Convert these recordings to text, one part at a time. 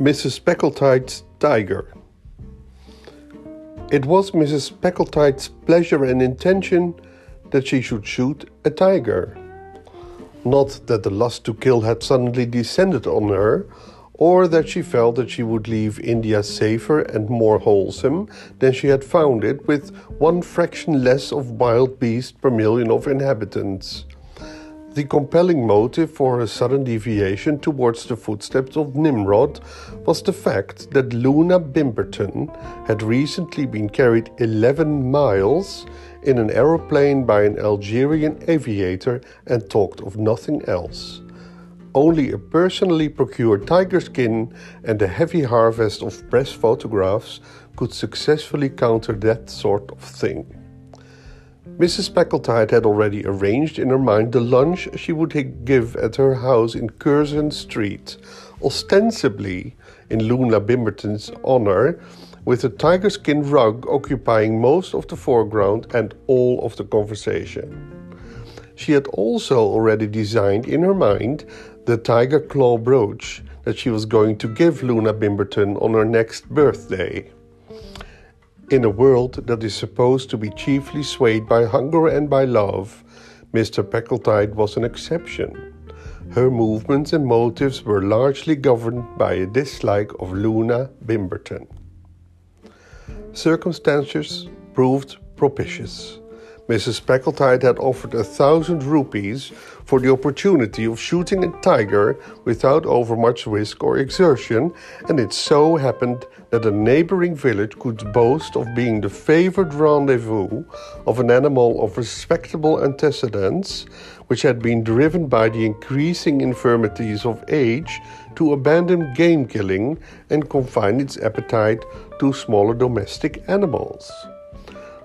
Mrs. Packletide's Tiger. It was Mrs. Packletide's pleasure and intention that she should shoot a tiger. Not that the lust to kill had suddenly descended on her, or that she felt that she would leave India safer and more wholesome than she had found it with one fraction less of wild beast per million of inhabitants. The compelling motive for her sudden deviation towards the footsteps of Nimrod was the fact that Loona Bimberton had recently been carried 11 miles in an aeroplane by an Algerian aviator and talked of nothing else. Only a personally procured tiger skin and a heavy harvest of press photographs could successfully counter that sort of thing. Mrs. Packletide had already arranged in her mind the lunch she would give at her house in Curzon Street, ostensibly in Loona Bimberton's honor, with a tiger skin rug occupying most of the foreground and all of the conversation. She had also already designed in her mind the tiger claw brooch that she was going to give Loona Bimberton on her next birthday. In a world that is supposed to be chiefly swayed by hunger and by love, Mr. Packletide was an exception. Her movements and motives were largely governed by a dislike of Loona Bimberton. Circumstances proved propitious. Mrs. Packletide had offered a thousand rupees for the opportunity of shooting a tiger without overmuch risk or exertion, and it so happened that a neighboring village could boast of being the favored rendezvous of an animal of respectable antecedents, which had been driven by the increasing infirmities of age to abandon game killing and confine its appetite to smaller domestic animals.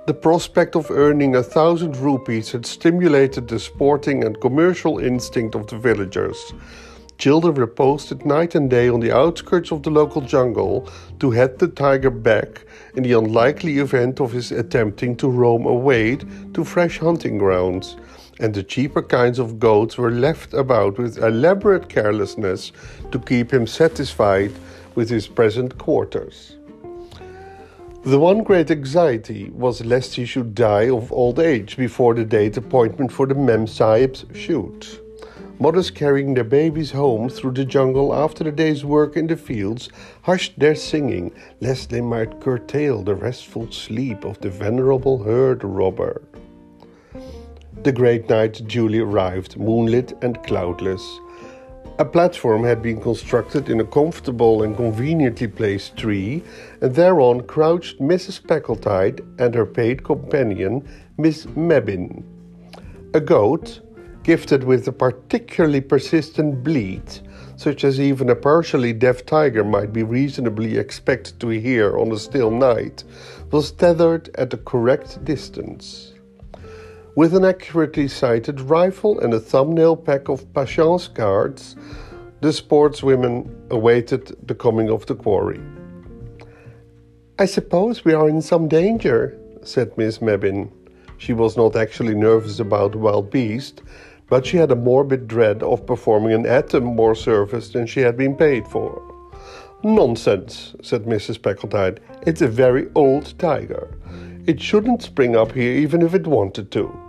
The prospect of earning a thousand rupees had stimulated the sporting and commercial instinct of the villagers. Children were posted night and day on the outskirts of the local jungle to head the tiger back in the unlikely event of his attempting to roam away to fresh hunting grounds, and the cheaper kinds of goats were left about with elaborate carelessness to keep him satisfied with his present quarters. The one great anxiety was lest he should die of old age before the date appointment for the Mem Sahib's shoot. Mothers carrying their babies home through the jungle after the day's work in the fields hushed their singing lest they might curtail the restful sleep of the venerable herd robber. The great night duly arrived, moonlit and cloudless. A platform had been constructed in a comfortable and conveniently placed tree, and thereon crouched Mrs. Packletide and her paid companion, Miss Mebbin. A goat, gifted with a particularly persistent bleat, such as even a partially deaf tiger might be reasonably expected to hear on a still night, was tethered at the correct distance. With an accurately sighted rifle and a thumbnail pack of patience cards, the sportswomen awaited the coming of the quarry. I suppose we are in some danger, said Miss Mebbin. She was not actually nervous about the wild beast, but she had a morbid dread of performing an atom more service than she had been paid for. Nonsense, said Mrs. Packletide. It's a very old tiger. It shouldn't spring up here even if it wanted to.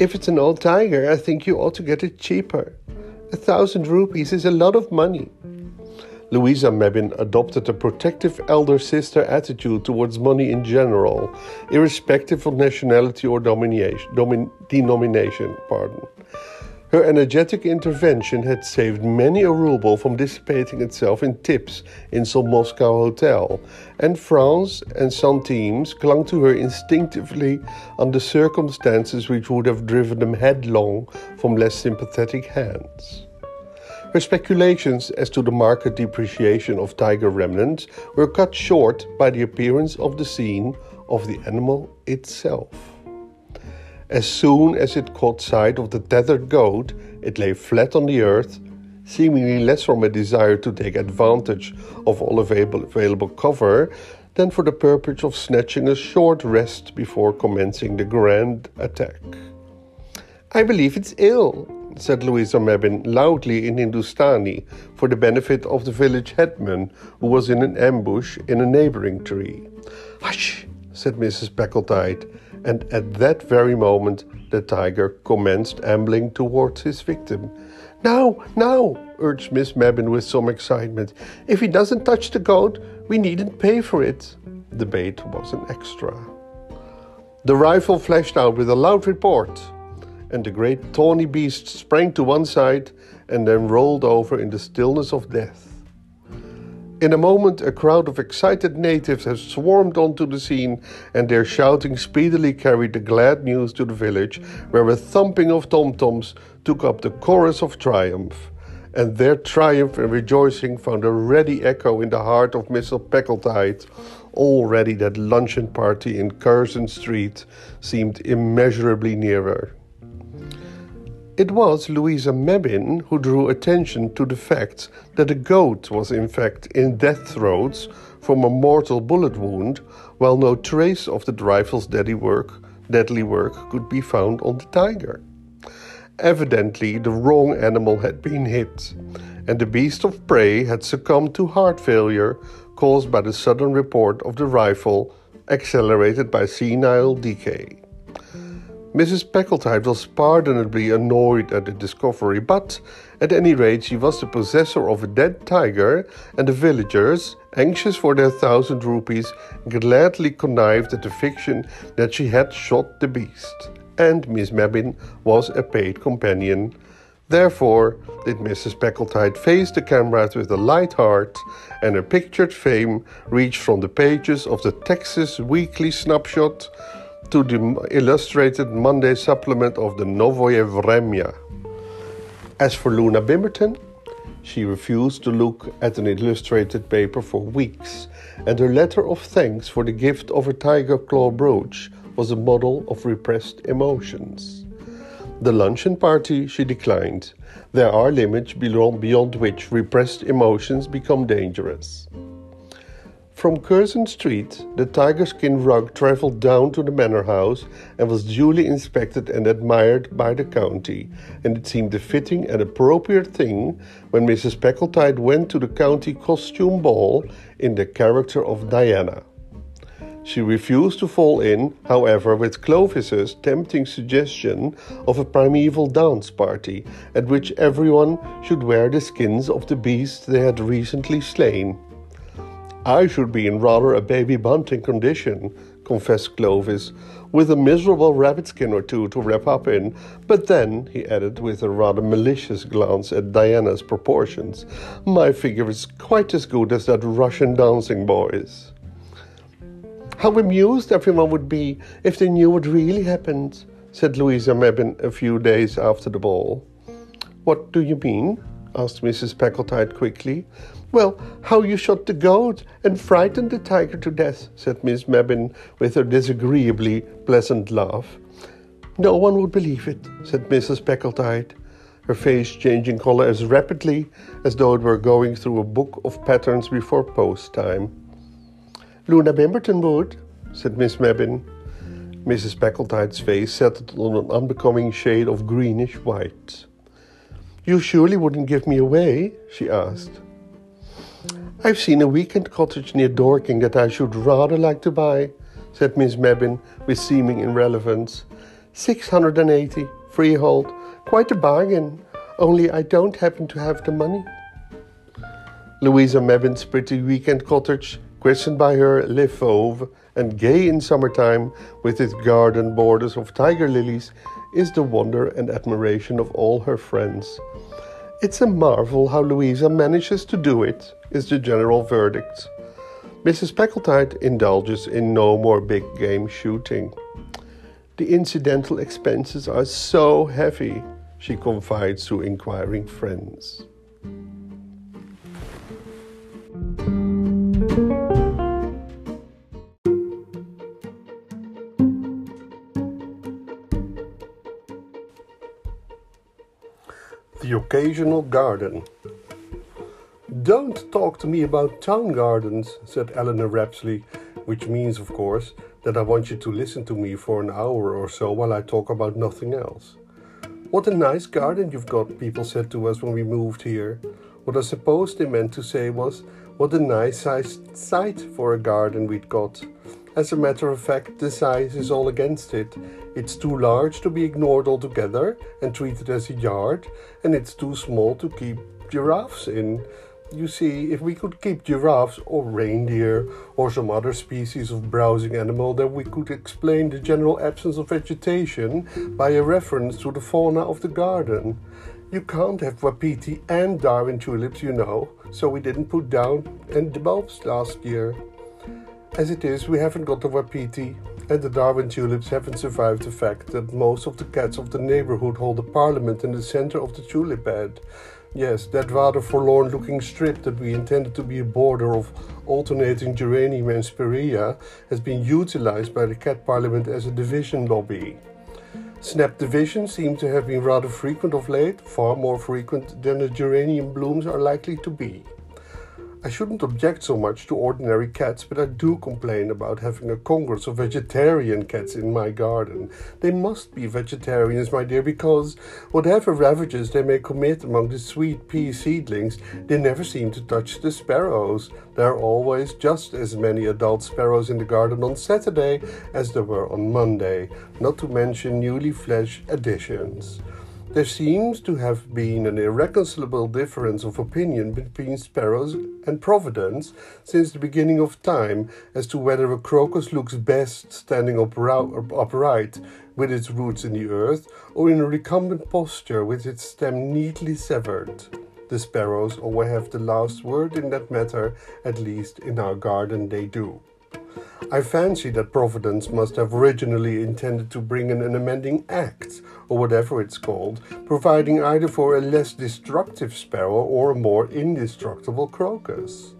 If it's an old tiger, I think you ought to get it cheaper. A thousand rupees is a lot of money. Louisa Mebbin adopted a protective elder sister attitude towards money in general, irrespective of nationality or domin- denomination. Pardon. Her energetic intervention had saved many a ruble from dissipating itself in tips in some Moscow hotel, and francs and centimes clung to her instinctively under circumstances which would have driven them headlong from less sympathetic hands. Her speculations as to the market depreciation of tiger remnants were cut short by the appearance of the scene of the animal itself. As soon as it caught sight of the tethered goat, it lay flat on the earth, seemingly less from a desire to take advantage of all available, cover than for the purpose of snatching a short rest before commencing the grand attack. I believe it's ill, said Louisa Mebbin loudly in Hindustani for the benefit of the village headman who was in an ambush in a neighboring tree. Hush, said Mrs. Packletide, and at that very moment the tiger commenced ambling towards his victim. Now, now, urged Miss Mebbin with some excitement. If he doesn't touch the goat, we needn't pay for it. The bait was an extra. The rifle flashed out with a loud report, and the great tawny beast sprang to one side and then rolled over in the stillness of death. In a moment, a crowd of excited natives had swarmed onto the scene, and their shouting speedily carried the glad news to the village, where a thumping of tom toms took up the chorus of triumph. And their triumph and rejoicing found a ready echo in the heart of Mrs. Packletide. Already that luncheon party in Curzon Street seemed immeasurably nearer. It was Louisa Mebbin who drew attention to the fact that a goat was in fact in death throes from a mortal bullet wound, while no trace of the rifle's deadly work, deadly work could be found on the tiger. Evidently, the wrong animal had been hit, and the beast of prey had succumbed to heart failure caused by the sudden report of the rifle, accelerated by senile decay. Mrs. Packletide was pardonably annoyed at the discovery, but at any rate she was the possessor of a dead tiger, and the villagers, anxious for their thousand rupees, gladly connived at the fiction that she had shot the beast, and Miss Mebbin was a paid companion. Therefore did Mrs. Packletide face the cameras with a light heart, and her pictured fame reached from the pages of the Texas Weekly Snapshot to the illustrated Monday supplement of the Novoye Vremya. As for Loona Bimberton, she refused to look at an illustrated paper for weeks, and her letter of thanks for the gift of a tiger claw brooch was a model of repressed emotions. The luncheon party she declined. There are limits beyond which repressed emotions become dangerous. From Curzon Street, the tiger skin rug travelled down to the manor house and was duly inspected and admired by the county, and it seemed a fitting and appropriate thing when Mrs. Packletide went to the county costume ball in the character of Diana. She refused to fall in, however, with Clovis's tempting suggestion of a primeval dance party at which everyone should wear the skins of the beasts they had recently slain. I should be in rather a baby bunting condition, confessed Clovis, with a miserable rabbit skin or two to wrap up in. But then, he added with a rather malicious glance at Diana's proportions, my figure is quite as good as that Russian dancing boy's. How amused everyone would be if they knew what really happened, said Louisa Mebbin a few days after the ball. What do you mean? asked Mrs. Packletide quickly. Well, how you shot the goat and frightened the tiger to death, said Miss Mebbin with her disagreeably pleasant laugh. No one would believe it, said Mrs. Packletide, her face changing color as rapidly as though it were going through a book of patterns before post time. Loona Bimberton would, said Miss Mebbin. Mrs. Packletide's face settled on an unbecoming shade of greenish white. You surely wouldn't give me away? she asked. I've seen a weekend cottage near Dorking that I should rather like to buy, said Miss Mebbin with seeming irrelevance. Six hundred and eighty, freehold, quite a bargain, only I don't happen to have the money. Louisa Mebbin's pretty weekend cottage, christened by her Le Fauve and gay in summertime with its garden borders of tiger lilies, is the wonder and admiration of all her friends. It's a marvel how Louisa manages to do it, is the general verdict. Mrs. Packletide indulges in no more big game shooting. The incidental expenses are so heavy, she confides to inquiring friends. Occasional garden. Don't talk to me about town gardens, said Eleanor Rapsley, which means, of course, that I want you to listen to me for an hour or so while I talk about nothing else. What a nice garden you've got, people said to us when we moved here. What I suppose they meant to say was, what a nice sized site for a garden we'd got. As a matter of fact, the size is all against it. It's too large to be ignored altogether and treated as a yard, and it's too small to keep giraffes in. You see, if we could keep giraffes or reindeer or some other species of browsing animal, then we could explain the general absence of vegetation by a reference to the fauna of the garden. You can't have wapiti and Darwin tulips, you know, so we didn't put down any bulbs last year. As it is, we haven't got the wapiti, and the Darwin tulips haven't survived the fact that most of the cats of the neighborhood hold a parliament in the center of the tulip bed. Yes, that rather forlorn looking strip that we intended to be a border of alternating geranium and spirea has been utilized by the cat parliament as a division lobby. Snap divisions seem to have been rather frequent of late, far more frequent than the geranium blooms are likely to be. I shouldn't object so much to ordinary cats, but I do complain about having a congress of vegetarian cats in my garden. They must be vegetarians, my dear, because whatever ravages they may commit among the sweet pea seedlings, they never seem to touch the sparrows. There are always just as many adult sparrows in the garden on Saturday as there were on Monday, not to mention newly fledged additions. There seems to have been an irreconcilable difference of opinion between sparrows and Providence since the beginning of time as to whether a crocus looks best standing upright with its roots in the earth or in a recumbent posture with its stem neatly severed. The sparrows always have the last word in that matter, at least in our garden they do. I fancy that Providence must have originally intended to bring in an amending act, or whatever it's called, providing either for a less destructive sparrow or a more indestructible crocus.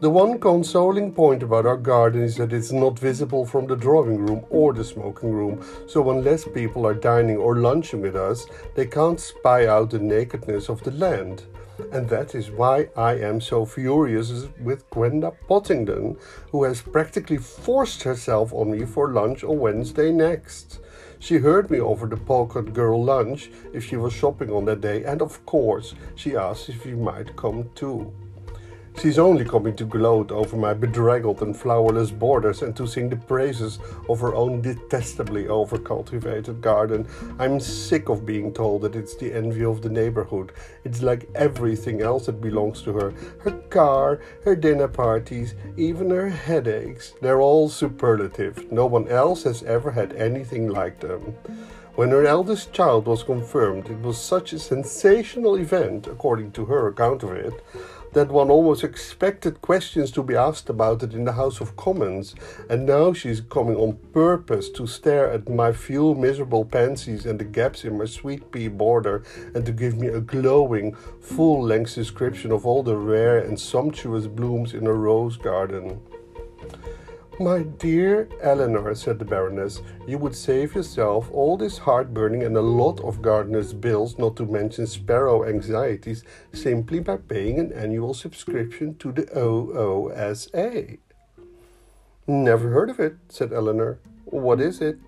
The one consoling point about our garden is that it's not visible from the drawing room or the smoking room, so unless people are dining or lunching with us, they can't spy out the nakedness of the land. And that is why I am so furious with Gwenda Pottingdon, who has practically forced herself on me for lunch on Wednesday next. She heard me over the Paulcot Girl lunch if she was shopping on that day, and of course, she asked if we might come too. She's only coming to gloat over my bedraggled and flowerless borders and to sing the praises of her own detestably overcultivated garden. I'm sick of being told that it's the envy of the neighborhood. It's like everything else that belongs to her her car, her dinner parties, even her headaches. They're all superlative. No one else has ever had anything like them. When her eldest child was confirmed, it was such a sensational event, according to her account of it, that one almost expected questions to be asked about it in the House of Commons, and now she's coming on purpose to stare at my few miserable pansies and the gaps in my sweet pea border, and to give me a glowing, full length description of all the rare and sumptuous blooms in a rose garden. My dear Eleanor, said the Baroness, you would save yourself all this heartburning and a lot of gardener's bills, not to mention sparrow anxieties, simply by paying an annual subscription to the OOSA. Never heard of it, said Eleanor. What is it?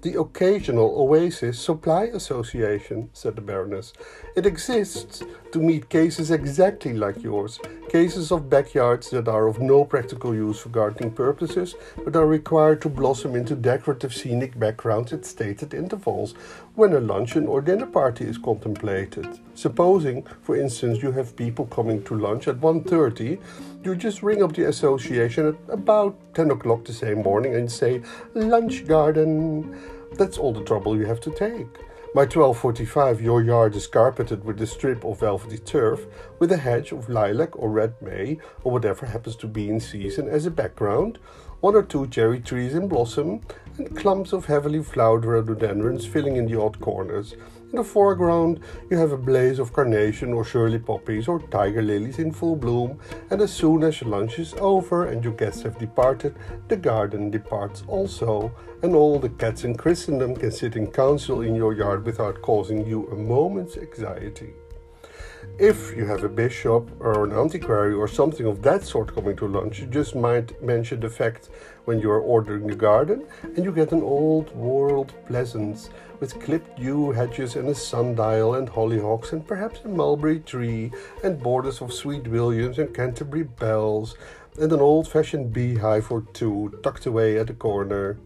The Occasional Oasis Supply Association, said the Baroness. It exists to meet cases exactly like yours, cases of backyards that are of no practical use for gardening purposes, but are required to blossom into decorative scenic backgrounds at stated intervals when a luncheon or dinner party is contemplated. Supposing, for instance, you have people coming to lunch at 1.30, you just ring up the association at about 10 o'clock the same morning and say, Lunch Garden. That's all the trouble you have to take. By 12.45 your yard is carpeted with a strip of velvety turf with a hedge of lilac or red may or whatever happens to be in season as a background, one or two cherry trees in blossom, and clumps of heavily flowered rhododendrons filling in the odd corners. In the foreground, you have a blaze of carnation or Shirley poppies or tiger lilies in full bloom, and as soon as lunch is over and your guests have departed, the garden departs also, and all the cats in Christendom can sit in council in your yard without causing you a moment's anxiety. If you have a bishop or an antiquary or something of that sort coming to lunch, you just might mention the fact when you are ordering a garden, and you get an old world pleasance with clipped yew hedges and a sundial and hollyhocks and perhaps a mulberry tree and borders of sweet williams and Canterbury bells and an old fashioned beehive or two tucked away at the corner.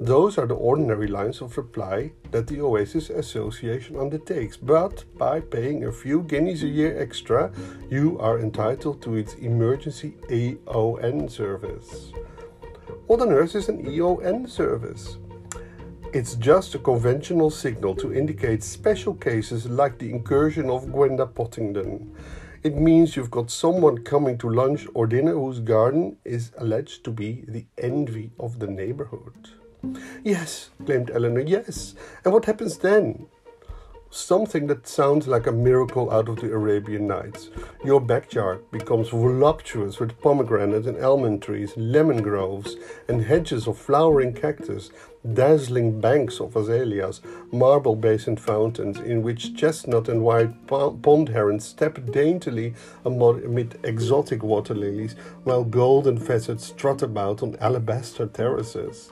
Those are the ordinary lines of reply that the Oasis Association undertakes, but by paying a few guineas a year extra, you are entitled to its emergency EON service. What the earth is an EON service? It's just a conventional signal to indicate special cases like the incursion of Gwenda Pottingdon. It means you've got someone coming to lunch or dinner whose garden is alleged to be the envy of the neighborhood. Yes, claimed Eleanor, yes. And what happens then? Something that sounds like a miracle out of the Arabian Nights. Your backyard becomes voluptuous with pomegranate and almond trees, lemon groves, and hedges of flowering cactus, dazzling banks of azaleas, marble basin fountains in which chestnut and white pond herons step daintily amid exotic water lilies, while golden pheasants strut about on alabaster terraces.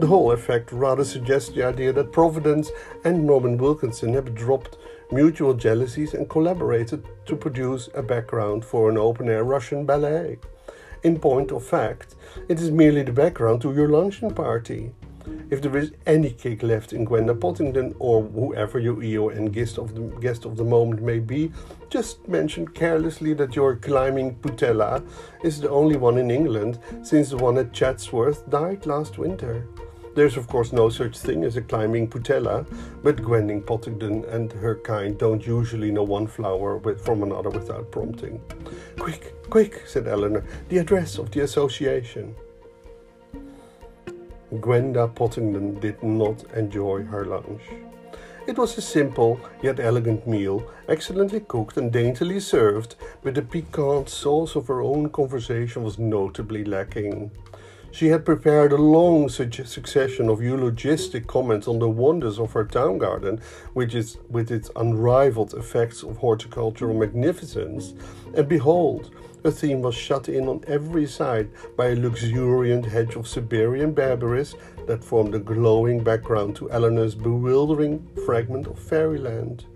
The whole effect rather suggests the idea that Providence and Norman Wilkinson have dropped mutual jealousies and collaborated to produce a background for an open air Russian ballet. In point of fact, it is merely the background to your luncheon party. If there is any cake left in Gwenda Pottingdon or whoever your EON guest of the guest of the moment may be, just mention carelessly that your climbing putella is the only one in England since the one at Chatsworth died last winter. There's of course no such thing as a climbing putella, but Gwenning Pottingdon and her kind don't usually know one flower with, from another without prompting. Quick, quick, said Eleanor, the address of the association. Gwenda Pottingdon did not enjoy her lunch. It was a simple yet elegant meal, excellently cooked and daintily served, but the piquant sauce of her own conversation was notably lacking. She had prepared a long succession of eulogistic comments on the wonders of her town garden, which is with its unrivaled effects of horticultural magnificence, and behold, the theme was shut in on every side by a luxuriant hedge of Siberian berberis that formed a glowing background to Eleanor's bewildering fragment of fairyland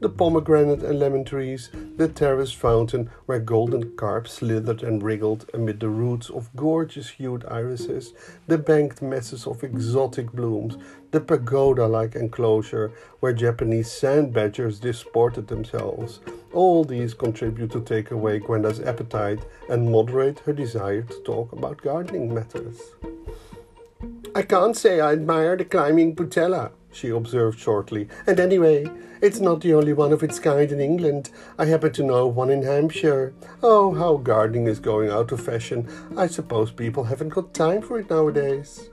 the pomegranate and lemon trees, the terraced fountain where golden carp slithered and wriggled amid the roots of gorgeous hued irises, the banked masses of exotic blooms, the pagoda like enclosure where Japanese sand badgers disported themselves. All these contribute to take away Gwenda's appetite and moderate her desire to talk about gardening matters. I can't say I admire the climbing putella, she observed shortly. And anyway, it's not the only one of its kind in England. I happen to know one in Hampshire. Oh, how gardening is going out of fashion. I suppose people haven't got time for it nowadays.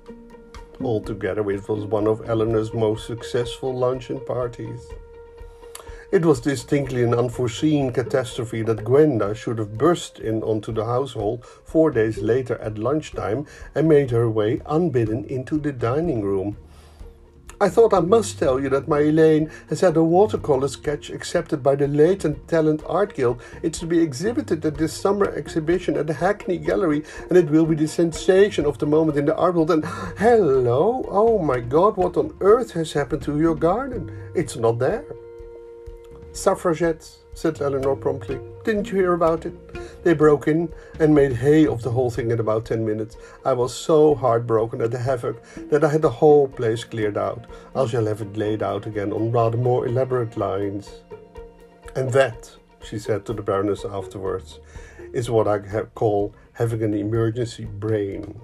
Altogether, it was one of Eleanor's most successful luncheon parties. It was distinctly an unforeseen catastrophe that Gwenda should have burst in onto the household four days later at lunchtime and made her way unbidden into the dining room. I thought I must tell you that my Elaine has had a watercolor sketch accepted by the Latent Talent Art Guild. It's to be exhibited at this summer exhibition at the Hackney Gallery, and it will be the sensation of the moment in the art world. And hello! Oh my god, what on earth has happened to your garden? It's not there. Suffragettes, said Eleanor promptly. Didn't you hear about it? They broke in and made hay of the whole thing in about ten minutes. I was so heartbroken at the havoc that I had the whole place cleared out. I shall have it laid out again on rather more elaborate lines. And that, she said to the Baroness afterwards, is what I call having an emergency brain.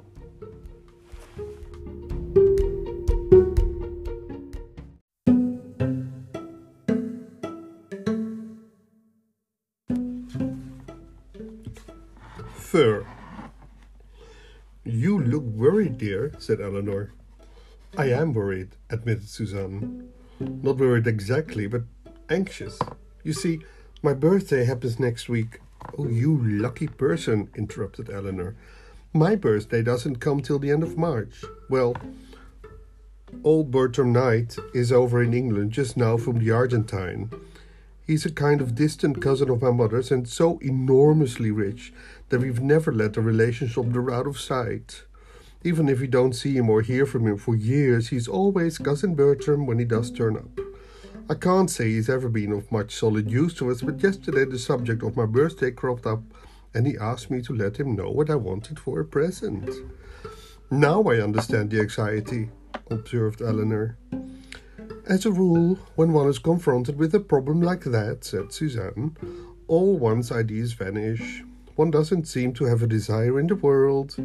Said Eleanor. I am worried, admitted Suzanne. Not worried exactly, but anxious. You see, my birthday happens next week. Oh, you lucky person, interrupted Eleanor. My birthday doesn't come till the end of March. Well, old Bertram Kneyght is over in England just now from the Argentine. He's a kind of distant cousin of my mother's and so enormously rich that we've never let the relationship drop out of sight. Even if we don't see him or hear from him for years, he's always Cousin Bertram when he does turn up. I can't say he's ever been of much solid use to us, but yesterday the subject of my birthday cropped up and he asked me to let him know what I wanted for a present. Now I understand the anxiety, observed Eleanor. As a rule, when one is confronted with a problem like that, said Suzanne, all one's ideas vanish. One doesn't seem to have a desire in the world.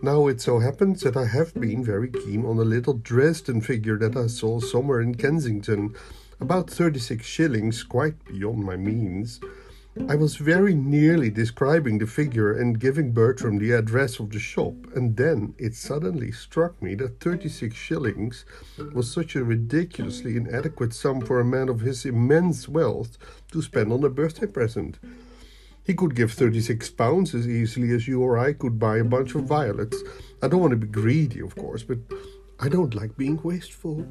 Now it so happens that I have been very keen on a little Dresden figure that I saw somewhere in Kensington, about 36 shillings, quite beyond my means. I was very nearly describing the figure and giving Bertram the address of the shop, and then it suddenly struck me that 36 shillings was such a ridiculously inadequate sum for a man of his immense wealth to spend on a birthday present. He could give 36 pounds as easily as you or I could buy a bunch of violets. I don't want to be greedy, of course, but I don't like being wasteful.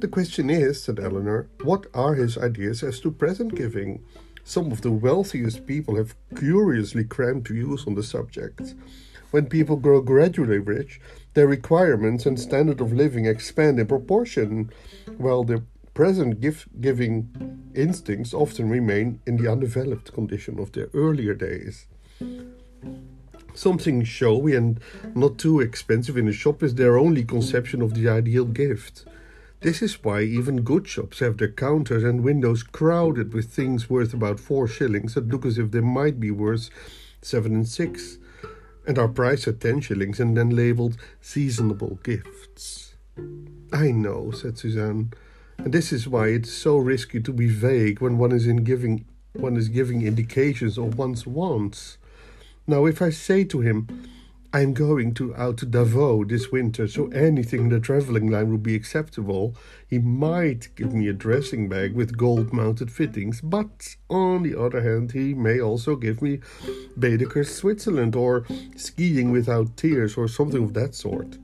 The question is, said Eleanor, what are his ideas as to present giving? Some of the wealthiest people have curiously crammed views on the subject. When people grow gradually rich, their requirements and standard of living expand in proportion, while their present gift giving instincts often remain in the undeveloped condition of their earlier days. Something showy and not too expensive in a shop is their only conception of the ideal gift. This is why even good shops have their counters and windows crowded with things worth about four shillings that look as if they might be worth seven and six, and are priced at ten shillings and then labeled seasonable gifts. I know, said Suzanne, and this is why it's so risky to be vague when one is in giving one is giving indications of one's wants. Now if I say to him I'm going to out to Davos this winter, so anything in the traveling line would be acceptable. He might give me a dressing bag with gold mounted fittings, but on the other hand, he may also give me Baedeker's Switzerland or skiing without tears or something of that sort.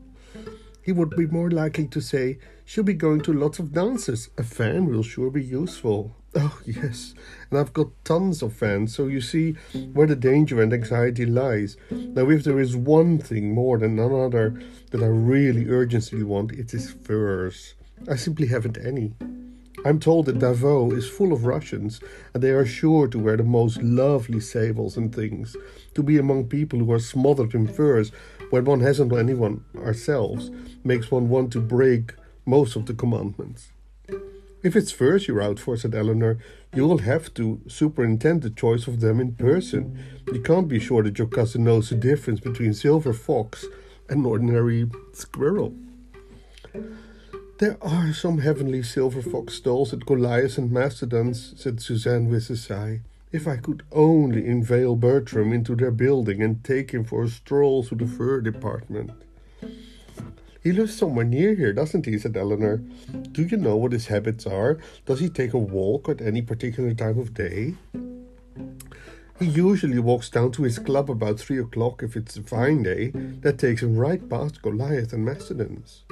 He would be more likely to say, She'll be going to lots of dances. A fan will sure be useful. Oh, yes, and I've got tons of fans, so you see where the danger and anxiety lies. Now, if there is one thing more than another that I really urgently want, it is furs. I simply haven't any. I'm told that Davos is full of Russians, and they are sure to wear the most lovely sables and things. To be among people who are smothered in furs when one hasn't anyone ourselves makes one want to break most of the commandments. If it's furs you're out for, said Eleanor, you will have to superintend the choice of them in person. You can't be sure that your cousin knows the difference between silver fox and ordinary squirrel. There are some heavenly silver fox stalls at Goliath and Mastodon's, said Suzanne with a sigh. If I could only inveigle Bertram into their building and take him for a stroll through the fur department. He lives somewhere near here, doesn't he? said Eleanor. Do you know what his habits are? Does he take a walk at any particular time of day? He usually walks down to his club about three o'clock if it's a fine day. That takes him right past Goliath and Mastodon's.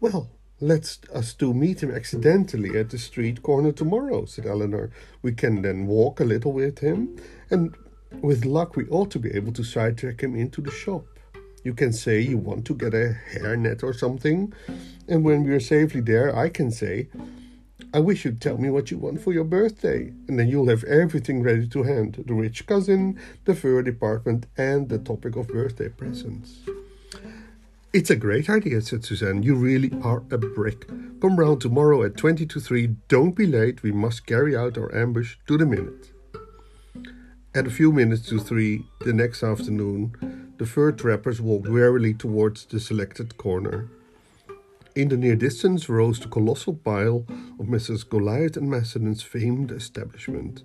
Well, let's us two meet him accidentally at the street corner tomorrow, said Eleanor. We can then walk a little with him, and with luck we ought to be able to sidetrack him into the shop. You can say you want to get a hairnet or something, and when we're safely there, I can say, I wish you'd tell me what you want for your birthday, and then you'll have everything ready to hand the rich cousin, the fur department, and the topic of birthday presents. It's a great idea, said Suzanne. You really are a brick. Come round tomorrow at twenty to three. Don't be late. We must carry out our ambush to the minute. At a few minutes to three the next afternoon, the fur trappers walked warily towards the selected corner. In the near distance rose the colossal pile of Messrs. Goliath and Mastodon's famed establishment.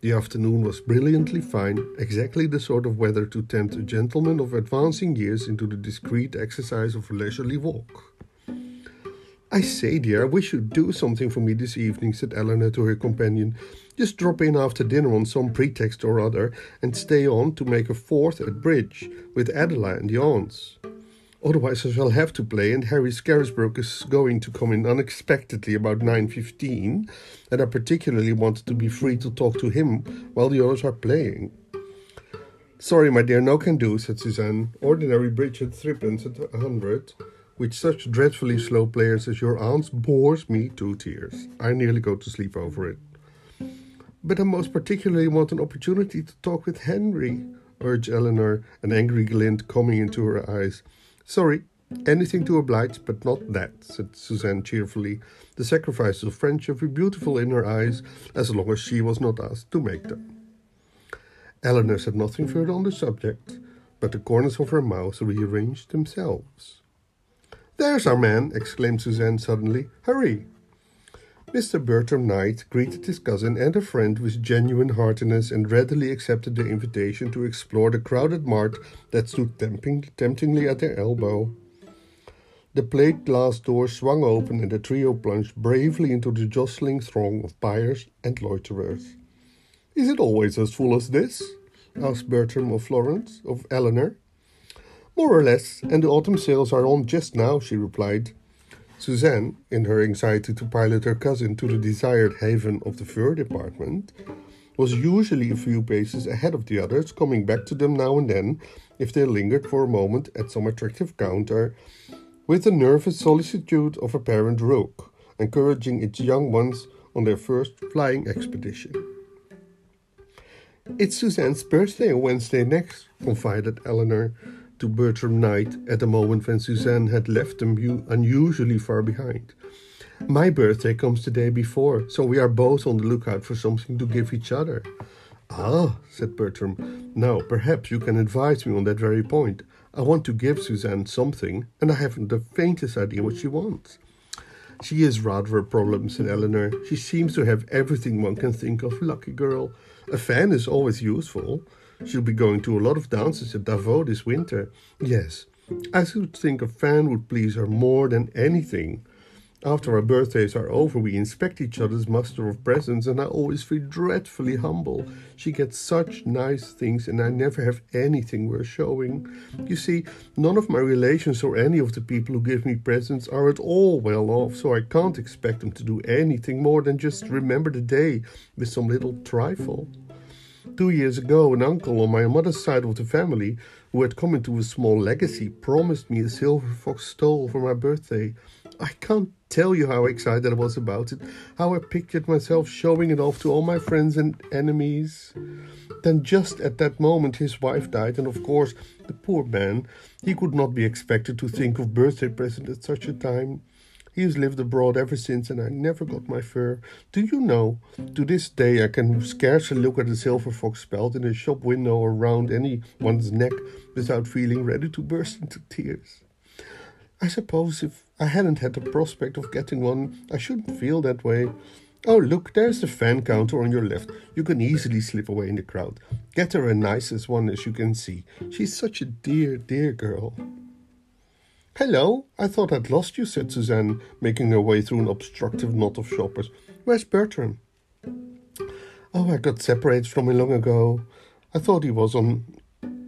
The afternoon was brilliantly fine, exactly the sort of weather to tempt a gentleman of advancing years into the discreet exercise of a leisurely walk. I say, dear, I wish you'd do something for me this evening, said Eleanor to her companion. Just drop in after dinner on some pretext or other and stay on to make a fourth at bridge with Adela and the aunts. Otherwise, I shall have to play, and Harry Scarisbrick is going to come in unexpectedly about 9.15, and I particularly wanted to be free to talk to him while the others are playing. Sorry, my dear, no can do, said Suzanne. Ordinary bridge at threepence at a hundred. With such dreadfully slow players as your aunt's bores me to tears. I nearly go to sleep over it. But I most particularly want an opportunity to talk with Henry, urged Eleanor, an angry glint coming into her eyes. Sorry, anything to oblige, but not that, said Suzanne cheerfully. The sacrifices of friendship were beautiful in her eyes, as long as she was not asked to make them. Eleanor said nothing further on the subject, but the corners of her mouth rearranged themselves. There's our man, exclaimed Suzanne suddenly. Hurry! Mr. Bertram Kneyght greeted his cousin and a friend with genuine heartiness and readily accepted the invitation to explore the crowded mart that stood tempting, temptingly at their elbow. The plate glass door swung open and the trio plunged bravely into the jostling throng of buyers and loiterers. Is it always as full as this? asked Bertram of Florence, of Eleanor. More or less, and the autumn sales are on just now, she replied. Suzanne, in her anxiety to pilot her cousin to the desired haven of the fur department, was usually a few paces ahead of the others, coming back to them now and then if they lingered for a moment at some attractive counter, with the nervous solicitude of a parent rook, encouraging its young ones on their first flying expedition. It's Suzanne's birthday on Wednesday next, confided Eleanor, to Bertram Kneyght at the moment when Suzanne had left them unusually far behind. My birthday comes the day before, so we are both on the lookout for something to give each other. Ah, said Bertram. Now, perhaps you can advise me on that very point. I want to give Suzanne something, and I haven't the faintest idea what she wants. She is rather a problem, said Eleanor. She seems to have everything one can think of. Lucky girl. A fan is always useful. She'll be going to a lot of dances at Davos this winter. Yes, I should think a fan would please her more than anything. After our birthdays are over, we inspect each other's muster of presents, and I always feel dreadfully humble. She gets such nice things, and I never have anything worth showing. You see, none of my relations or any of the people who give me presents are at all well off, so I can't expect them to do anything more than just remember the day with some little trifle. Two years ago, an uncle on my mother's side of the family, who had come into a small legacy, promised me a silver fox stole for my birthday. I can't tell you how excited I was about it, how I pictured myself showing it off to all my friends and enemies. Then, just at that moment, his wife died, and of course, the poor man, he could not be expected to think of birthday present at such a time. He has lived abroad ever since, and I never got my fur. Do you know, to this day I can scarcely look at a silver fox belt in a shop window or round anyone's neck without feeling ready to burst into tears. I suppose if I hadn't had the prospect of getting one, I shouldn't feel that way. Oh, look, there's the fan counter on your left. You can easily slip away in the crowd. Get her a nicest one as you can see. She's such a dear, dear girl. Hello, I thought I'd lost you, said Suzanne, making her way through an obstructive knot of shoppers. Where's Bertram? Oh, I got separated from him long ago. I thought he was on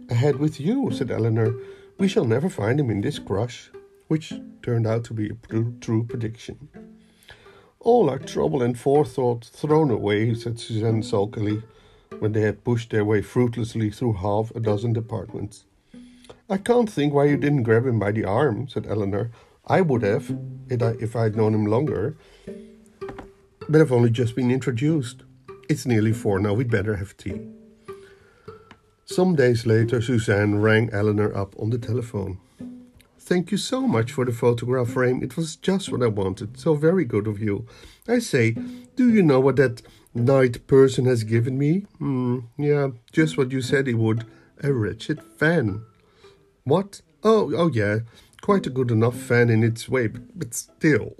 ahead with you, said Eleanor. We shall never find him in this crush, which turned out to be a true prediction. All our trouble and forethought thrown away, said Suzanne sulkily, when they had pushed their way fruitlessly through half a dozen departments. I can't think why you didn't grab him by the arm, said Eleanor. I would have, if I'd known him longer. But I've only just been introduced. It's nearly four now, we'd better have tea. Some days later, Suzanne rang Eleanor up on the telephone. Thank you so much for the photograph frame. It was just what I wanted. So very good of you. I say, do you know what that Kneyght person has given me? Hmm, yeah, just what you said he would. A wretched fan. What? Oh, oh yeah, quite a good enough fan in its way, but, but still.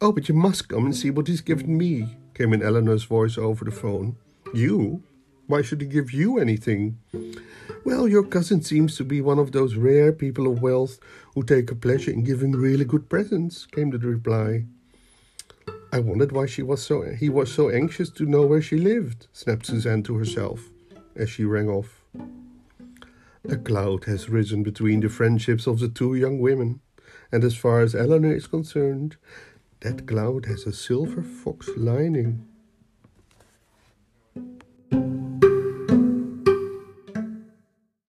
Oh, but you must come and see what he's given me, came in Eleanor's voice over the phone. You? Why should he give you anything? Well, your cousin seems to be one of those rare people of wealth who take a pleasure in giving really good presents, came the reply. I wondered why she was so he was so anxious to know where she lived, snapped Suzanne to herself as she rang off. A cloud has risen between the friendships of the two young women, and as far as Eleanor is concerned, that cloud has a silver fox lining.